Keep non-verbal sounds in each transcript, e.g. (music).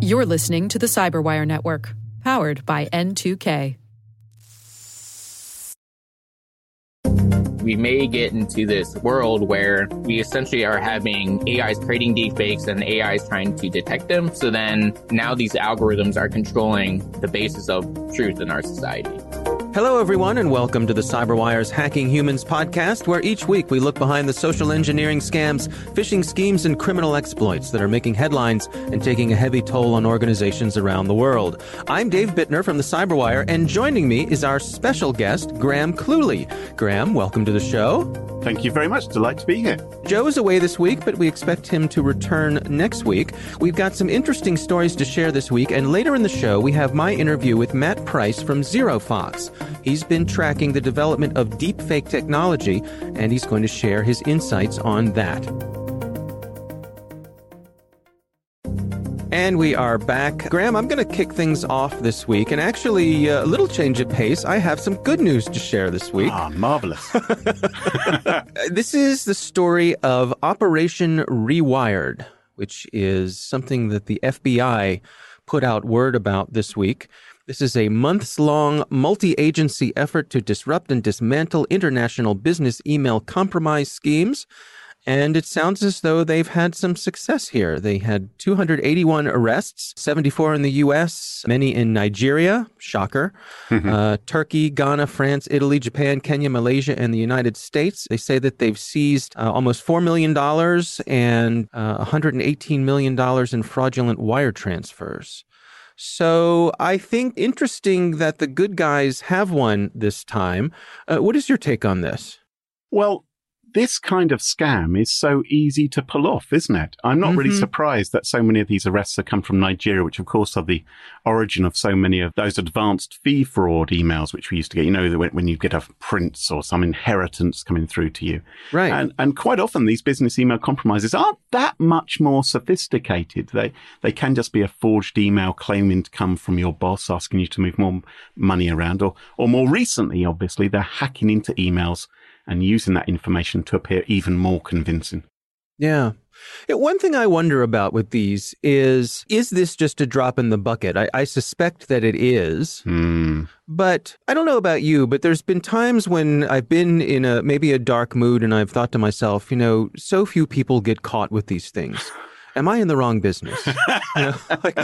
You're listening to the Cyberwire Network, powered by N2K. we may get into this world where we essentially are having AIs creating deepfakes and AIs trying to detect them. So then now these algorithms are controlling the basis of truth in our society. Hello, everyone, and welcome to the CyberWire's Hacking Humans podcast, where each week we look behind the social engineering scams, phishing schemes, and criminal exploits that are making headlines and taking a heavy toll on organizations around the world. I'm Dave Bittner from the CyberWire, and joining me is our special guest, Graham Cluley. Graham, welcome to the show. Thank you very much. Delight to be here. Joe is away this week, but we expect him to return next week. We've got some interesting stories to share this week, and later in the show, we have my interview with Matt Price from ZeroFox. He's been tracking the development of deepfake technology, and he's going to share his insights on that. And we are back. Graham, I'm going to kick things off this week. And actually, uh, a little change of pace. I have some good news to share this week. Ah, marvelous. (laughs) (laughs) this is the story of Operation Rewired, which is something that the FBI put out word about this week. This is a months long multi agency effort to disrupt and dismantle international business email compromise schemes. And it sounds as though they've had some success here. They had 281 arrests, 74 in the US, many in Nigeria, shocker, mm-hmm. uh, Turkey, Ghana, France, Italy, Japan, Kenya, Malaysia, and the United States. They say that they've seized uh, almost $4 million and uh, $118 million in fraudulent wire transfers. So I think interesting that the good guys have won this time. Uh, what is your take on this? Well, this kind of scam is so easy to pull off, isn't it? I'm not mm-hmm. really surprised that so many of these arrests have come from Nigeria, which of course are the origin of so many of those advanced fee fraud emails, which we used to get. You know, when, when you get a prince or some inheritance coming through to you. Right. And, and quite often these business email compromises aren't that much more sophisticated. They, they can just be a forged email claiming to come from your boss, asking you to move more money around. Or, or more recently, obviously, they're hacking into emails and using that information to appear even more convincing. Yeah. One thing I wonder about with these is is this just a drop in the bucket? I, I suspect that it is. Mm. But I don't know about you, but there's been times when I've been in a maybe a dark mood and I've thought to myself, you know, so few people get caught with these things am I in the wrong business? you know, (laughs) like,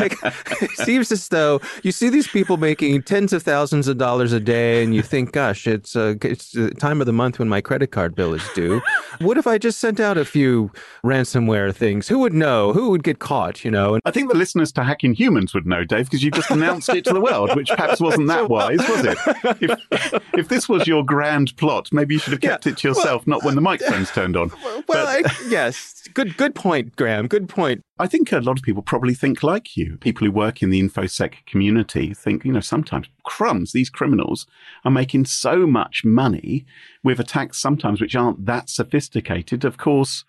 like, it seems as though you see these people making tens of thousands of dollars a day, and you think, "Gosh, it's uh, it's the time of the month when my credit card bill is due." what if I just sent out a few ransomware things? Who would know? Who would get caught? You know? I think the listeners to Hacking Humans would know, Dave, because you just announced it to the world, which perhaps wasn't that (laughs) wise, was it? If, if this was your grand plot, maybe you should have kept yeah, it to yourself, well, not when the microphone's turned on. (laughs) Well, but, I, yes, good good point, Graham. Good point. I think a lot of people probably think like you. People who work in the InfoSec community think, you know, sometimes crumbs, these criminals are making so much money with attacks sometimes which aren't that sophisticated. Of course,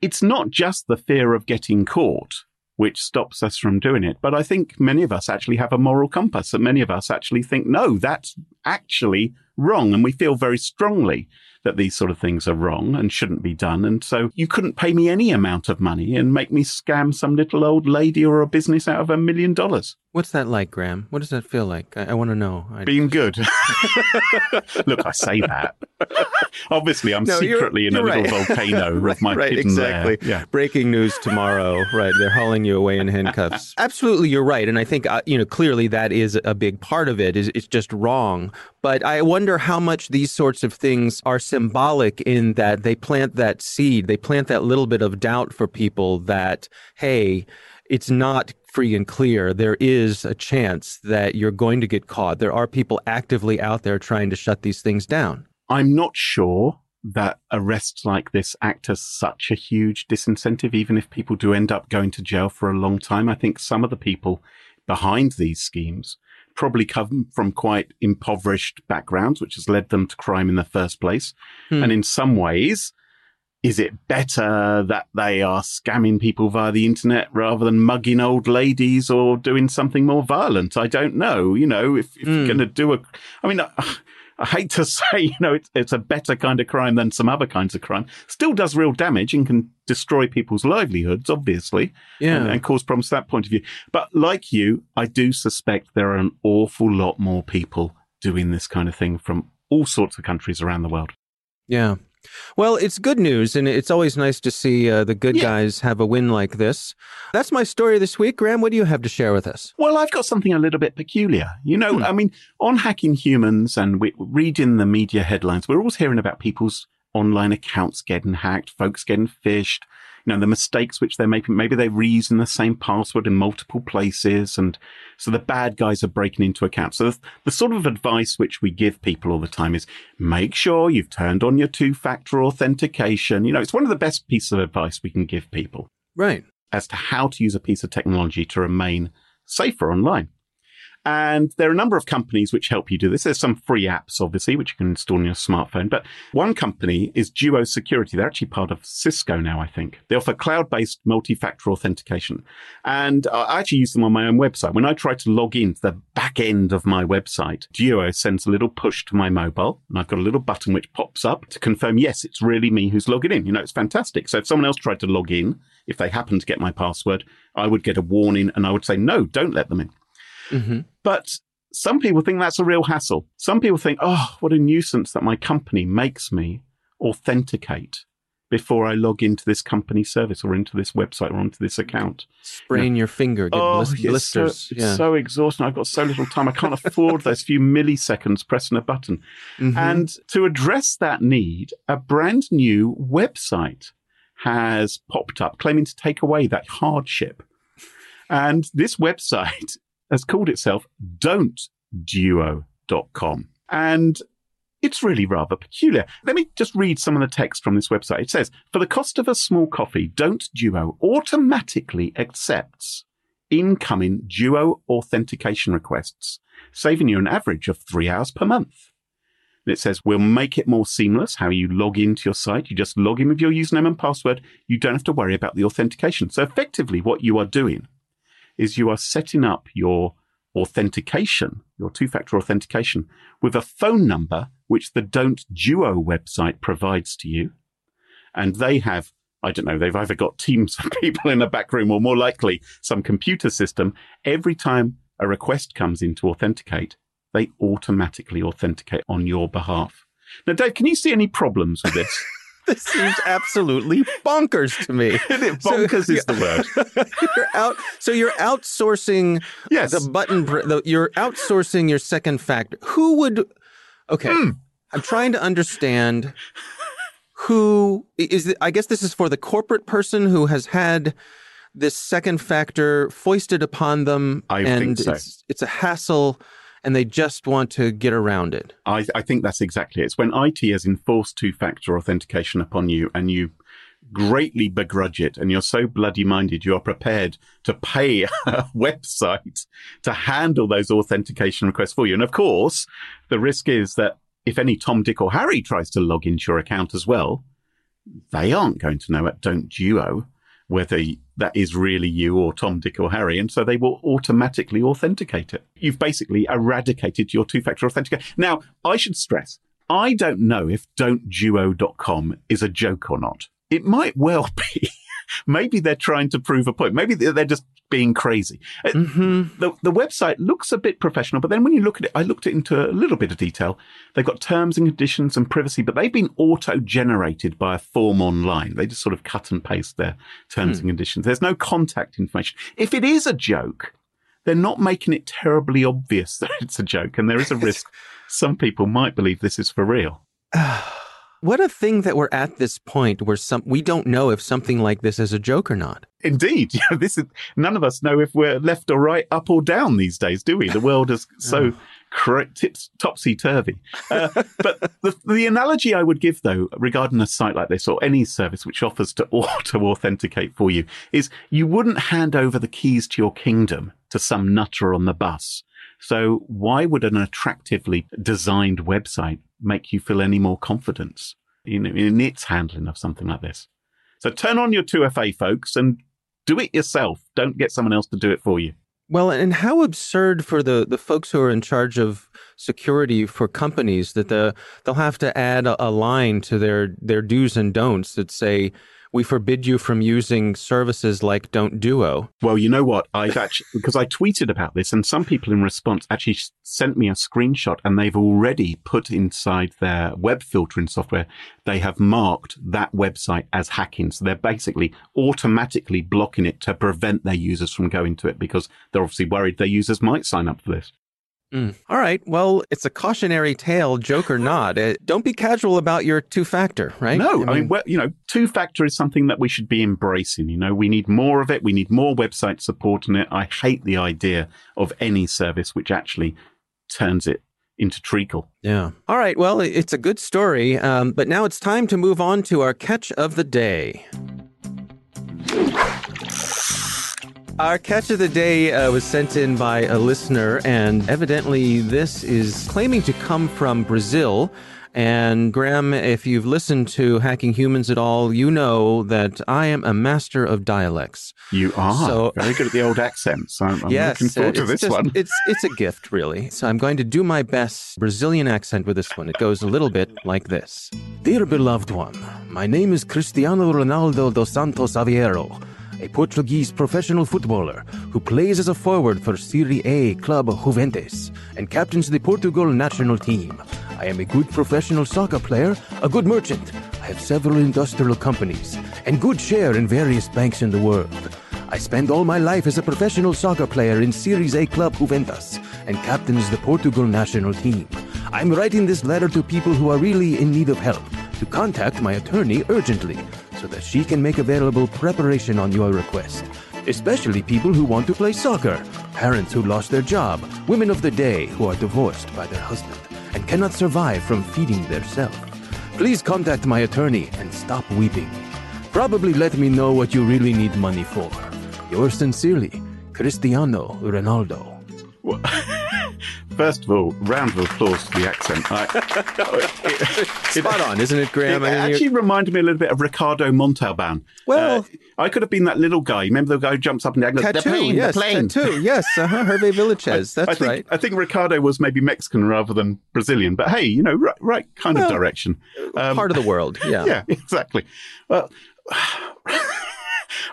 it's not just the fear of getting caught which stops us from doing it. But I think many of us actually have a moral compass and many of us actually think, no, that's actually wrong. And we feel very strongly that these sort of things are wrong and shouldn't be done. And so you couldn't pay me any amount of money and make me scam some little old lady or a business out of a million dollars. What's that like, Graham? What does that feel like? I, I want to know. I... Being good. (laughs) Look, I say that. (laughs) Obviously, I'm no, secretly you're, you're in a little volcano (laughs) right, of my right, hidden exactly. Yeah. Breaking news tomorrow. right, they're hauling you away in handcuffs. Absolutely, you're right, and I think uh, you know clearly that is a big part of it. Is it's just wrong. But I wonder how much these sorts of things are symbolic in that they plant that seed, they plant that little bit of doubt for people that hey it's not free and clear, there is a chance that you're going to get caught. There are people actively out there trying to shut these things down. I'm not sure that arrests like this act as such a huge disincentive, even if people do end up going to jail for a long time. I think some of the people behind these schemes probably come from quite impoverished backgrounds, which has led them to crime in the first place. Hmm. And in some ways, is it better that they are scamming people via the internet rather than mugging old ladies or doing something more violent? I don't know. You know, if, if mm. you're hmm. going to do a, I mean, uh, I hate to (laughs) say, you know, it's, it's a better kind of crime than some other kinds of crime. Still does real damage and can destroy people's livelihoods, obviously, Yeah. and, and cause problems from that point of view. But like you, I do suspect there are an awful lot more people doing this kind of thing from all sorts of countries around the world. Yeah. Well, it's good news, and it's always nice to see uh, the good Yeah. guys have a win like this. That's my story this week. Graham, what do you have to share with us? Well, I've got something a little bit peculiar. You know, Hmm. I mean, on hacking humans and we reading the media headlines, we're always hearing about people's online accounts getting hacked, folks getting phished, you know, the mistakes which they're making. Maybe they're reusing the same password in multiple places. And so the bad guys are breaking into accounts. So the, the sort of advice which we give people all the time is make sure you've turned on your two factor authentication. You know, it's one of the best pieces of advice we can give people Right. as to how to use a piece of technology to remain safer online. And there are a number of companies which help you do this. There's some free apps, obviously, which you can install on your smartphone. But one company is Duo Security. They're actually part of Cisco now, I think. They offer cloud-based multi-factor authentication. And I actually use them on my own website. When I try to log in to the back end of my website, Duo sends a little push to my mobile and I've got a little button which pops up to confirm, yes, it's really me who's logging in. You know, it's fantastic. So if someone else tried to log in, if they happen to get my password, I would get a warning and I would say, no, don't let them in. Hmm But some people think that's a real hassle. Some people think, oh, what a nuisance that my company makes me authenticate before I log into this company service or into this website or onto this account. Sprain your finger, get Oh, blis- it's so, blisters. it's yeah. so exhausting. I've got so little time. I can't afford those few milliseconds pressing a button. Mhm. And to address that need, a brand new website has popped up claiming to take away that hardship. And this website has called itself don'tduo.com. And it's really rather peculiar. Let me just read some of the text from this website. It says, for the cost of a small coffee, Don't Duo automatically accepts incoming Duo authentication requests, saving you an average of three hours per month. And it says, we'll make it more seamless how you log into your site. You just log in with your username and password. You don't have to worry about the authentication. So effectively what you are doing is you are setting up your authentication, your two-factor authentication with a phone number which the Don't Duo website provides to you. And they have, I don't know, they've either got teams of (laughs) people in a back room or more likely some computer system. Every time a request comes in to authenticate, they automatically authenticate on your behalf. Now, Dave, can you see any problems with this? (laughs) this seems absolutely bonkers to me. (laughs) So- Bonkers is the word. (laughs) you're out. So you're outsourcing Yes. the button. The, you're outsourcing your second factor. Who would? Okay, Hmm. I'm trying to understand who is. it- I guess this is for the corporate person who has had this second factor foisted upon them, I and think so. it's it's a hassle, and they just want to get around it. I, I think that's exactly it. It's when IT has enforced two factor authentication upon you and you greatly begrudge it and you're so bloody minded you are prepared to pay (laughs) a website to handle those authentication requests for you. And of course, the risk is that if any Tom, Dick, or Harry tries to log into your account as well, they aren't going to know at Don't Duo whether that is really you or Tom, Dick, or Harry. And so they will automatically authenticate it. You've basically eradicated your two factor authentication. Now, I should stress, I don't know if don'tduo.com is a joke or not. It might well (laughs) be. Maybe they're trying to prove a point. Maybe they're just being crazy. Uh, hmm the, the website looks a bit professional, but then when you look at it, I looked it into a little bit of detail. They've got terms and conditions and privacy, but they've been auto generated by a form online. They just sort of cut and paste their terms and conditions. There's no contact information. If it is a joke, they're not making it terribly obvious (laughs) that it's a joke, and there is a (laughs) risk some people might believe this is for real. (sighs) (sighs) What a thing that we're at this point where some we don't know if something like this is a joke or not. Indeed, (laughs) yeah, this is none of us know if we're left or right, up or down these days, do we? The world is (laughs) so tips topsy turvy. Uh, (laughs) but the, the analogy I would give, though, regarding a site like this or any service which offers to auto authenticate for you, is you wouldn't hand over the keys to your kingdom to some nutter on the bus. So why would an attractively designed website make you feel any more confidence in, in its handling of something like this? So turn on your 2FA, folks, and do it yourself. Don't get someone else to do it for you. Well, and how absurd for the, the folks who are in charge of security for companies that the they'll have to add a, a line to their their do's and don'ts that say we forbid you from using services like Don't Duo. Well, you know what? I've actually, (laughs) because I tweeted about this and some people in response actually sent me a screenshot and they've already put inside their web filtering software, they have marked that website as hacking. So they're basically automatically blocking it to prevent their users from going to it because they're obviously worried their users might sign up for this. Mm. All right. Well, it's a cautionary tale, joke or not. Uh, don't be casual about your two factor, right? No, I mean, I mean well, you know, two factor is something that we should be embracing. You know, we need more of it. We need more websites supporting it. I hate the idea of any service which actually turns it into treacle. Yeah. All right. Well, it's a good story. Um, but now it's time to move on to our catch of the day. Our catch of the day uh, was sent in by a listener, and evidently this is claiming to come from Brazil. And Graham, if you've listened to Hacking Humans at all, you know that I am a master of dialects. You are so, (laughs) very good at the old accents. I'm, I'm yes, looking forward to this just, one. It's it's a gift, really. So I'm going to do my best Brazilian accent with this one. It goes a little bit like this: Dear beloved one, my name is Cristiano Ronaldo dos Santos Aveiro a Portuguese professional footballer who plays as a forward for Serie A club Juventus and captains the Portugal national team. I am a good professional soccer player, a good merchant. I have several industrial companies and good share in various banks in the world. I spend all my life as a professional soccer player in Series A club Juventus and captains the Portugal national team. I'm writing this letter to people who are really in need of help to contact my attorney urgently so that she can make available preparation on your request. Especially people who want to play soccer, parents who lost their job, women of the day who are divorced by their husband and cannot survive from feeding theirself. Please contact my attorney and stop weeping. Probably let me know what you really need money for. Yours sincerely, Cristiano Ronaldo. (laughs) First of all, round of applause to the accent. I, (laughs) it, Spot on, isn't it, Graham? It, actually reminded me a little bit of Ricardo Montalban. Well, uh, I could have been that little guy. Remember the guy who jumps up and down? Tattoo, the plane, yes, the plane. tattoo, yes. Uh-huh, Hervé Villechaize, (laughs) that's I think, right. I think Ricardo was maybe Mexican rather than Brazilian, but hey, you know, right, right kind well, of direction. Um, part of the world, (laughs) yeah. yeah, exactly. Well, (sighs)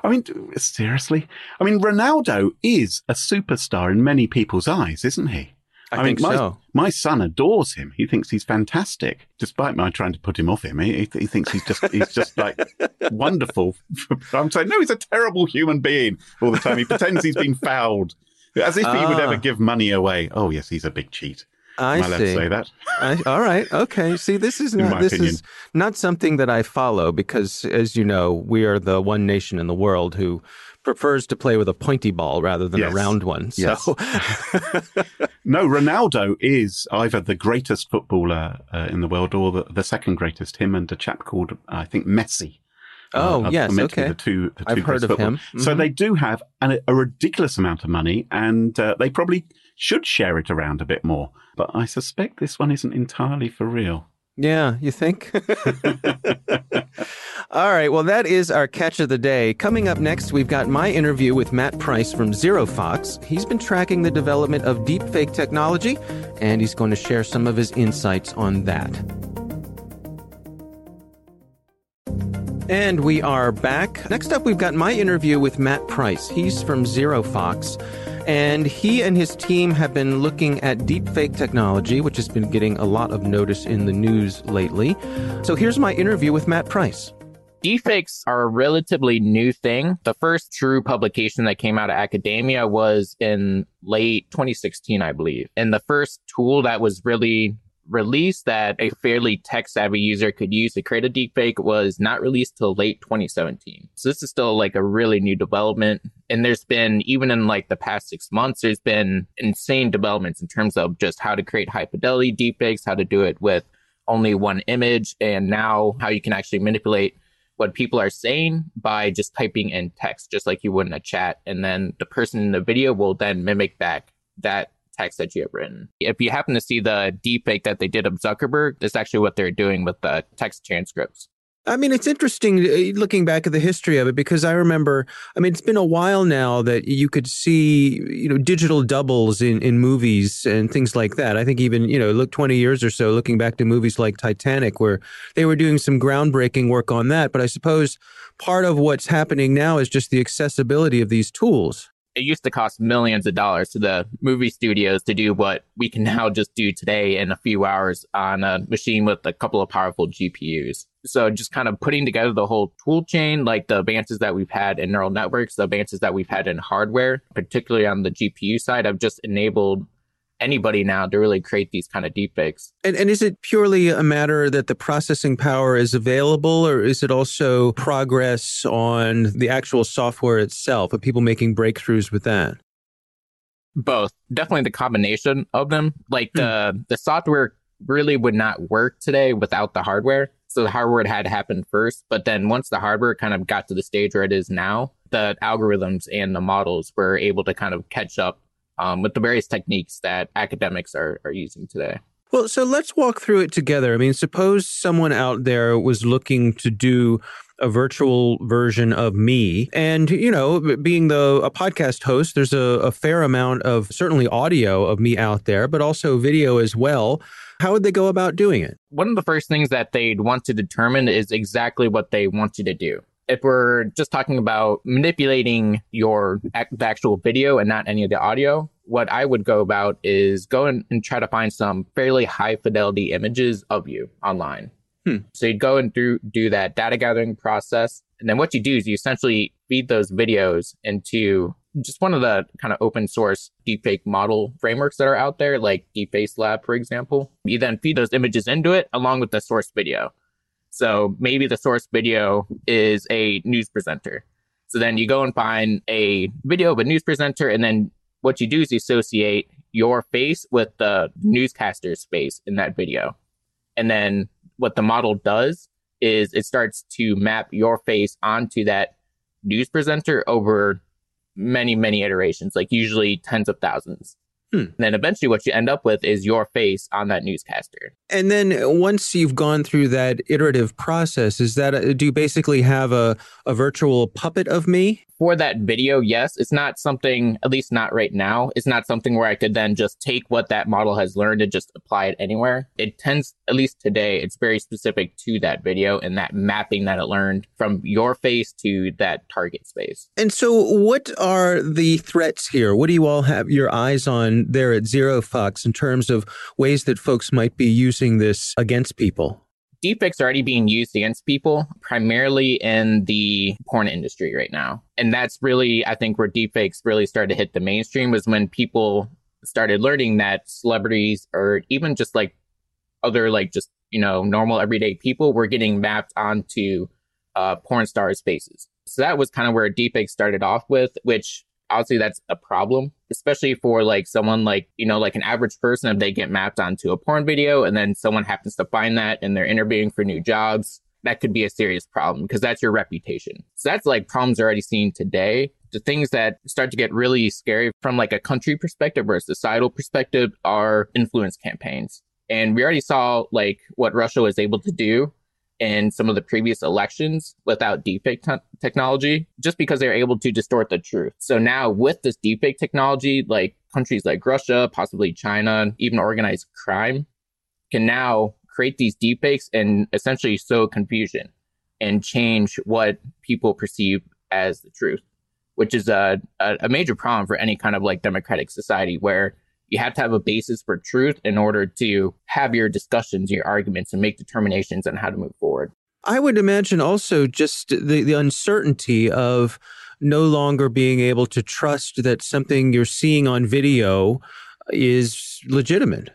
I mean, seriously? I mean, Ronaldo is a superstar in many people's eyes, isn't he? I, I think mean, my, so. My son adores him. He thinks he's fantastic, despite my trying to put him off him. He, he thinks he's just he's just like (laughs) wonderful. I'm saying, no, he's a terrible human being all the time. He pretends he's been fouled, as if he would ever ah. give money away. Oh yes, he's a big cheat. I Am I see. to say that? I, all right. Okay. See, this is (laughs) not this opinion. is not something that I follow because, as you know, we are the one nation in the world who prefers to play with a pointy ball rather than yes. a round one. So. Yes. (laughs) no, Ronaldo is either the greatest footballer uh, in the world or the, the, second greatest. Him and a chap called I think Messi. Uh, oh uh, yes, okay. The two, the two I've heard of football. him. Mm-hmm. So they do have an, a ridiculous amount of money, and uh, they probably should share it around a bit more. But I suspect this one isn't entirely for real. Yeah, you think? (laughs) (laughs) All right, well, that is our catch of the day. Coming up next, we've got my interview with Matt Price from ZeroFox. He's been tracking the development of deepfake technology, and he's going to share some of his insights on that. And we are back. Next up, we've got my interview with Matt Price. He's from ZeroFox. And he and his team have been looking at deepfake technology, which has been getting a lot of notice in the news lately. So here's my interview with Matt Price. Deepfakes are a relatively new thing. The first true publication that came out of academia was in late 2016, I believe. And the first tool that was really released that a fairly tech savvy user could use to create a deepfake was not released till late 2017. So this is still like a really new development. And there's been, even in like the past six months, there's been insane developments in terms of just how to create high fidelity deepfakes, how to do it with only one image, and now how you can actually manipulate what people are saying by just typing in text, just like you would in a chat. And then the person in the video will then mimic back that text that you have written. If you happen to see the deepfake that they did of Zuckerberg, that's actually what they're doing with the text transcripts. I mean, it's interesting uh, looking back at the history of it because I remember, I mean, it's been a while now that you could see, you know, digital doubles in, in movies and things like that. I think even, you know, look 20 years or so, looking back to movies like Titanic, where they were doing some groundbreaking work on that. But I suppose part of what's happening now is just the accessibility of these tools it used to cost millions of dollars to the movie studios to do what we can now just do today in a few hours on a machine with a couple of powerful GPUs. So just kind of putting together the whole tool chain, like the advances that we've had in neural networks, the advances that we've had in hardware, particularly on the GPU side, have just enabled anybody now to really create these kind of deepfakes. And, and is it purely a matter that the processing power is available, or is it also progress on the actual software itself? Are people making breakthroughs with that? Both. Definitely the combination of them. Like the hmm. the software really would not work today without the hardware. So the hardware had to happen first. But then once the hardware kind of got to the stage where it is now, the algorithms and the models were able to kind of catch up um, with the various techniques that academics are, are using today. Well, so let's walk through it together. I mean, suppose someone out there was looking to do a virtual version of me. And, you know, being the a podcast host, there's a, a fair amount of certainly audio of me out there, but also video as well. How would they go about doing it? One of the first things that they'd want to determine is exactly what they want you to do if we're just talking about manipulating your the actual video and not any of the audio, what I would go about is go and, and try to find some fairly high fidelity images of you online. Hmm. So you'd go and do, do that data gathering process. And then what you do is you essentially feed those videos into just one of the kind of open source deepfake model frameworks that are out there, like DeepFaceLab, for example. You then feed those images into it along with the source video. So maybe the source video is a news presenter. So then you go and find a video of a news presenter, and then what you do is you associate your face with the newscaster's face in that video. And then what the model does is it starts to map your face onto that news presenter over many, many iterations, like usually tens of thousands. Hmm. And then eventually what you end up with is your face on that newscaster. And then once you've gone through that iterative process, is that, a, do you basically have a, a virtual puppet of me? for that video, yes, it's not something, at least not right now, it's not something where I could then just take what that model has learned and just apply it anywhere. It tends, at least today, it's very specific to that video and that mapping that it learned from your face to that target space. And so, what are the threats here? What do you all have your eyes on there at Zero Fox in terms of ways that folks might be using this against people? deepfakes are already being used against people primarily in the porn industry right now. And that's really, I think, where deepfakes really started to hit the mainstream was when people started learning that celebrities or even just like other, like just, you know, normal everyday people were getting mapped onto uh, porn stars' faces. So that was kind of where deepfakes started off with, which obviously that's a problem, especially for like someone like, you know, like an average person, if they get mapped onto a porn video and then someone happens to find that and they're interviewing for new jobs, that could be a serious problem because that's your reputation. So that's like problems already seen today. The things that start to get really scary from like a country perspective or a societal perspective are influence campaigns. And we already saw like what Russia was able to do in some of the previous elections without deepfake te- technology, just because they're able to distort the truth. So now with this deepfake technology, like countries like Russia, possibly China, even organized crime can now create these deepfakes and essentially sow confusion and change what people perceive as the truth, which is a, a, a major problem for any kind of like democratic society where you have to have a basis for truth in order to have your discussions, your arguments, and make determinations on how to move forward. I would imagine also just the, the uncertainty of no longer being able to trust that something you're seeing on video is legitimate.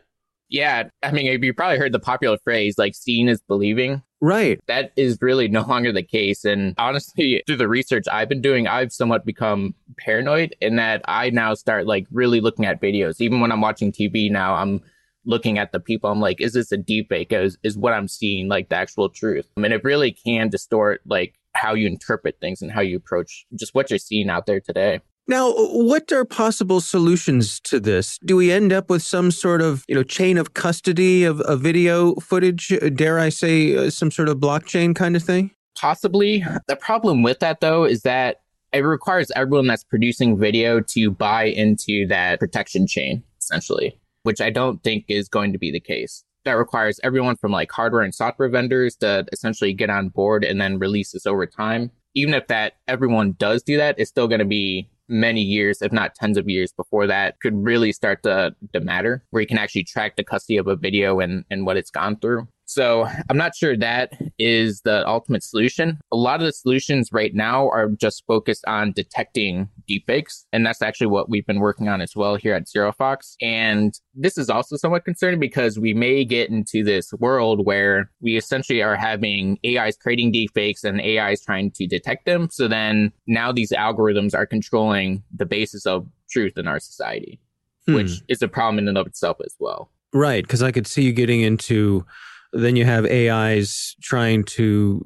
Yeah. I mean, you probably heard the popular phrase like seeing is believing. Right. That is really (laughs) no longer the case. And honestly, through the research I've been doing, I've somewhat become paranoid in that I now start like really looking at videos. Even when I'm watching TV now, I'm looking at the people. I'm like, is this a deep fake? Is, is what I'm seeing like the actual truth? I mean, it really can distort like how you interpret things and how you approach just what you're seeing out there today. Now, what are possible solutions to this? Do we end up with some sort of, you know, chain of custody of, of video footage? Dare I say, uh, some sort of blockchain kind of thing? Possibly. The problem with that, though, is that it requires everyone that's producing video to buy into that protection chain, essentially, which I don't think is going to be the case. That requires everyone from like hardware and software vendors to essentially get on board and then release this over time. Even if that everyone does do that, it's still going to be many years, if not tens of years before that could really start to, to matter, where you can actually track the custody of a video and, and what it's gone through. So I'm not sure that is the ultimate solution. A lot of the solutions right now are just focused on detecting deepfakes. And that's actually what we've been working on as well here at ZeroFox. And this is also somewhat concerning because we may get into this world where we essentially are having AIs creating deepfakes and AIs trying to detect them. So then now these algorithms are controlling the basis of truth in our society, hmm. which is a problem in and of itself as well. Right. Because I could see you getting into then you have AIs trying to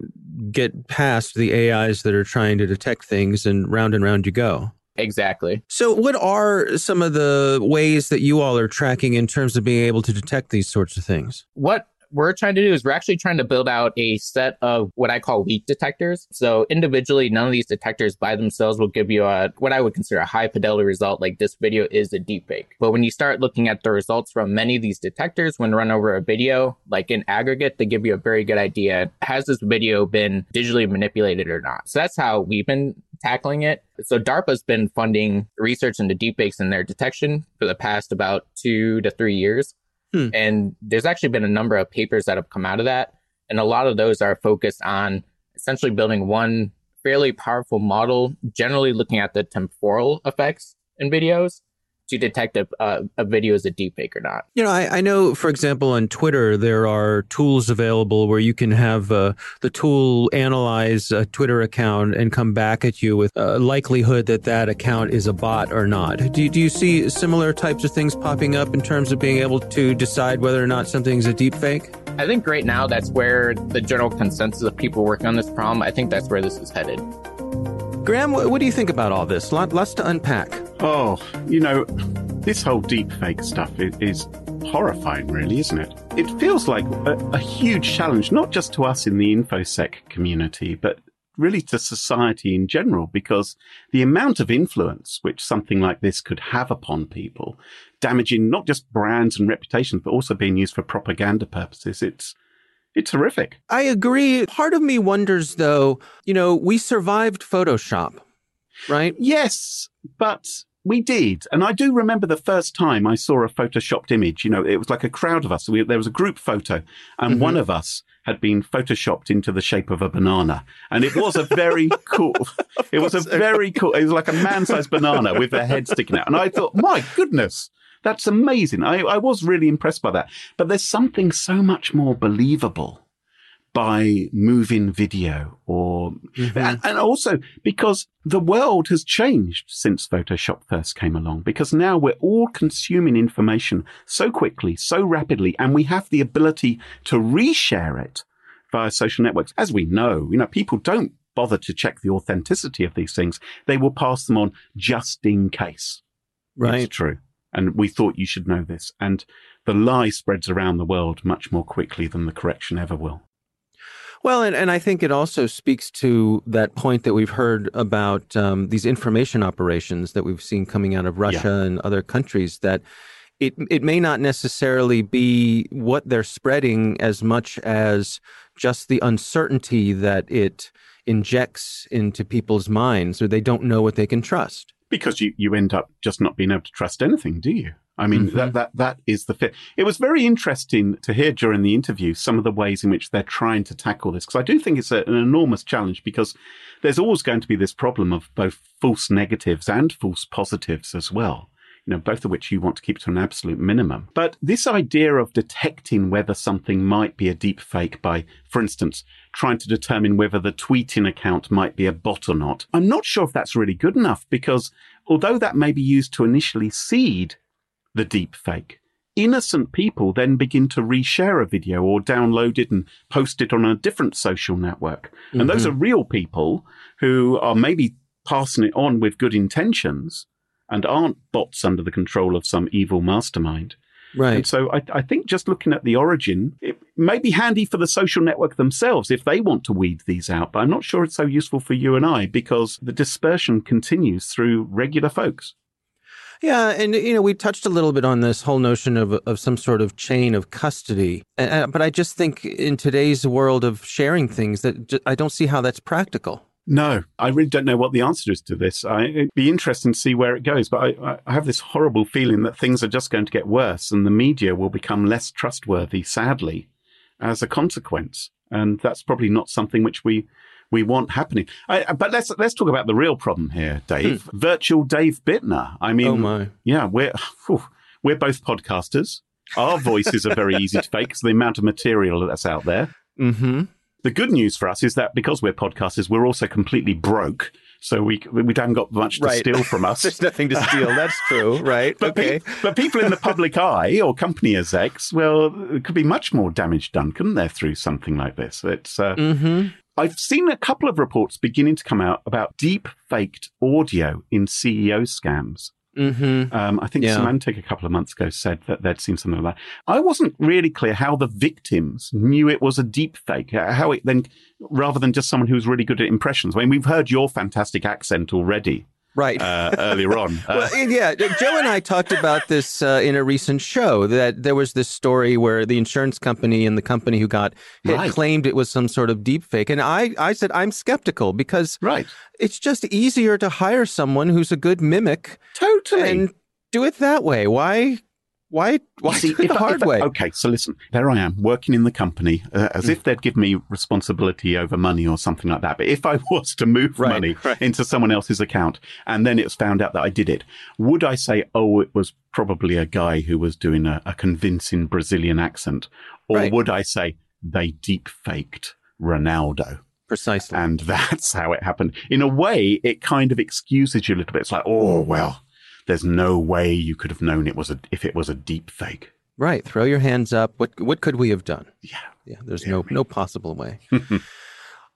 get past the AIs that are trying to detect things, and round and round you go. Exactly. So, what are some of the ways that you all are tracking in terms of being able to detect these sorts of things? What we're trying to do is we're actually trying to build out a set of what I call leak detectors. So individually, none of these detectors by themselves will give you a what I would consider a high fidelity result, like this video is a deepfake. But when you start looking at the results from many of these detectors when run over a video, like in aggregate, they give you a very good idea has this video been digitally manipulated or not. So that's how we've been tackling it. So DARPA's been funding research into deepfakes and their detection for the past about two to three years. Hmm. And there's actually been a number of papers that have come out of that. And a lot of those are focused on essentially building one fairly powerful model, generally looking at the temporal effects in videos to detect if uh, a video is a deepfake or not. You know, I, I, know, for example, on Twitter, there are tools available where you can have uh, the tool analyze a Twitter account and come back at you with a likelihood that that account is a bot or not. Do, do you see similar types of things popping up in terms of being able to decide whether or not something's a deepfake? I think right now that's where the general consensus of people working on this problem, I think that's where this is headed. Graham, what do you think about all this? Lots to unpack. Oh, you know, this whole deepfake stuff is, horrifying, really, isn't it? It feels like a, a huge challenge, not just to us in the InfoSec community, but really to society in general, because the amount of influence which something like this could have upon people, damaging not just brands and reputations, but also being used for propaganda purposes, it's it's horrific. I agree. Part of me wonders, though, you know, we survived Photoshop, right? Yes, but we did. And I do remember the first time I saw a photoshopped image. You know, it was like a crowd of us. We, there was a group photo, and mm-hmm. one of us had been photoshopped into the shape of a banana. And it was a very (laughs) cool, it was a very cool, it was like a man sized banana with their head sticking out. And I thought, my goodness, that's amazing. I, I was really impressed by that. But there's something so much more believable by moving video or mm-hmm. and, also because the world has changed since photoshop first came along because now we're all consuming information so quickly so rapidly and we have the ability to reshare it via social networks as we know you know people don't bother to check the authenticity of these things they will pass them on just in case right it's true and we thought you should know this. And the lie spreads around the world much more quickly than the correction ever will. Well, and, and I think it also speaks to that point that we've heard about um, these information operations that we've seen coming out of Russia yeah. and other countries that it it may not necessarily be what they're spreading as much as just the uncertainty that it injects into people's minds or they don't know what they can trust because you, you end up just not being able to trust anything, do you? I mean, mm-hmm. that, that, that is the fit. It was very interesting to hear during the interview some of the ways in which they're trying to tackle this. Cause I do think it's a, an enormous challenge because there's always going to be this problem of both false negatives and false positives as well you know, both of which you want to keep to an absolute minimum. But this idea of detecting whether something might be a deep fake by, for instance, trying to determine whether the tweeting account might be a bot or not, I'm not sure if that's really good enough because although that may be used to initially seed the deep fake, innocent people then begin to reshare a video or download it and post it on a different social network. And mm-hmm. those are real people who are maybe passing it on with good intentions and aren't bots under the control of some evil mastermind. Right. And so I, I think just looking at the origin, it may be handy for the social network themselves if they want to weed these out, but I'm not sure it's so useful for you and I because the dispersion continues through regular folks. Yeah, and you know we touched a little bit on this whole notion of of some sort of chain of custody, uh, but I just think in today's world of sharing things that I don't see how that's practical. No, I really don't know what the answer is to this. I, it'd be interesting to see where it goes, but I, I have this horrible feeling that things are just going to get worse and the media will become less trustworthy, sadly, as a consequence. And that's probably not something which we we want happening. I, but let's let's talk about the real problem here, Dave. Hmm. Virtual Dave Bittner. I mean, oh my. yeah, we're whew, we're both podcasters. Our voices are very easy to fake because the amount of material that's out there. Mm-hmm. The good news for us is that because we're podcasters, we're also completely broke. So we we haven't got much to right. steal from (laughs) us. There's nothing to steal. That's true, (laughs) right? but okay. Pe- but people in the public eye or company execs, well, it could be much more damage done, couldn't there, through something like this? It's. Uh, mm-hmm. I've seen a couple of reports beginning to come out about deep faked audio in CEO scams. Mm-hmm. Um, I think Yeah. Symantec a couple of months ago said that they'd seen something like that. I wasn't really clear how the victims knew it was a deep fake, uh, how it then, rather than just someone who's really good at impressions. I mean, we've heard your fantastic accent already Right. uh, earlier on. (laughs) Well, yeah, Joe and I talked about this uh, in a recent show. That there was this story where the insurance company and the company who got hit Right. claimed it was some sort of deep fake, and I, I said I'm skeptical because right. it's just easier to hire someone who's a good mimic Totally. and do it that way. Why? Why? Why See, the I- hard I- way? Okay, so listen, there I am working in the company uh, as if they'd give me responsibility over money or something like that. But if I (laughs) was to move Right, money right. into someone else's account and then it's found out that I did it, would I say, oh, it was probably a guy who was doing a, a convincing Brazilian accent? Or Right. would I say they deep faked Ronaldo? Precisely. And (laughs) that's how it happened. In a way, it kind of excuses you a little bit. It's like, oh, well, there's no way you could have known it was a, if it was a deep fake. Right. Throw your hands up. What what could we have done? Yeah. Yeah, there's Yeah, no right. no possible way. (laughs)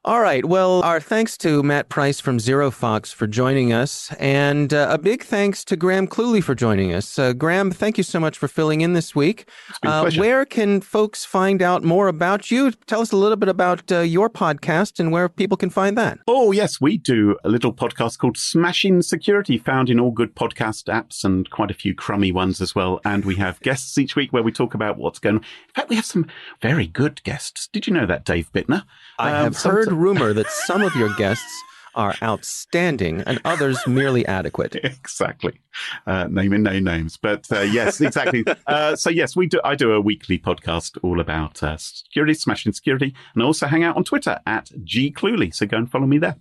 All right. Well, our thanks to Matt Price from Zero Fox for joining us, and uh, a big thanks to Graham Cluley for joining us. Uh, Graham, thank you so much for filling in this week. Uh, where can folks find out more about you? Tell us a little bit about uh, your podcast and where people can find that. Oh, yes, we do a little podcast called Smashing Security, found in all good podcast apps and quite a few crummy ones as well. And we have guests each week where we talk about what's going on. In fact, we have some very good guests. Did you know that, Dave Bittner? I Um, have some- heard (laughs) rumor that some of your guests are outstanding and others merely adequate. exactly. Uh, naming no names, but uh, yes, exactly. (laughs) uh, so yes, we do. I do a weekly podcast all about uh, security, smashing security, and I also hang out on Twitter at G Cluley. So go and follow me there.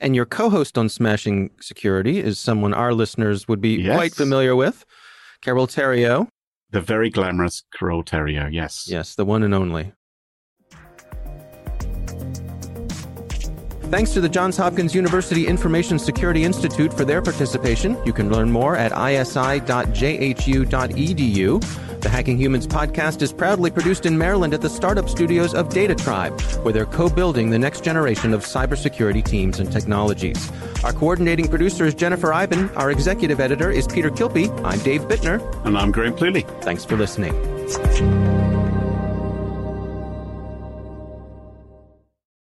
And your co-host on Smashing Security is someone our listeners would be Yes. quite familiar with, Carole Theriault. The very glamorous Carole Theriault. Yes. Yes, the one and only. Thanks to the Johns Hopkins University Information Security Institute for their participation. You can learn more at isi.jhu.edu. The Hacking Humans podcast is proudly produced in Maryland at the startup studios of Data Tribe, where they're co-building the next generation of cybersecurity teams and technologies. Our coordinating producer is Jennifer Eiben. Our executive editor is Peter Kilpe. I'm Dave Bittner. And I'm Graham Cluley. Thanks for listening.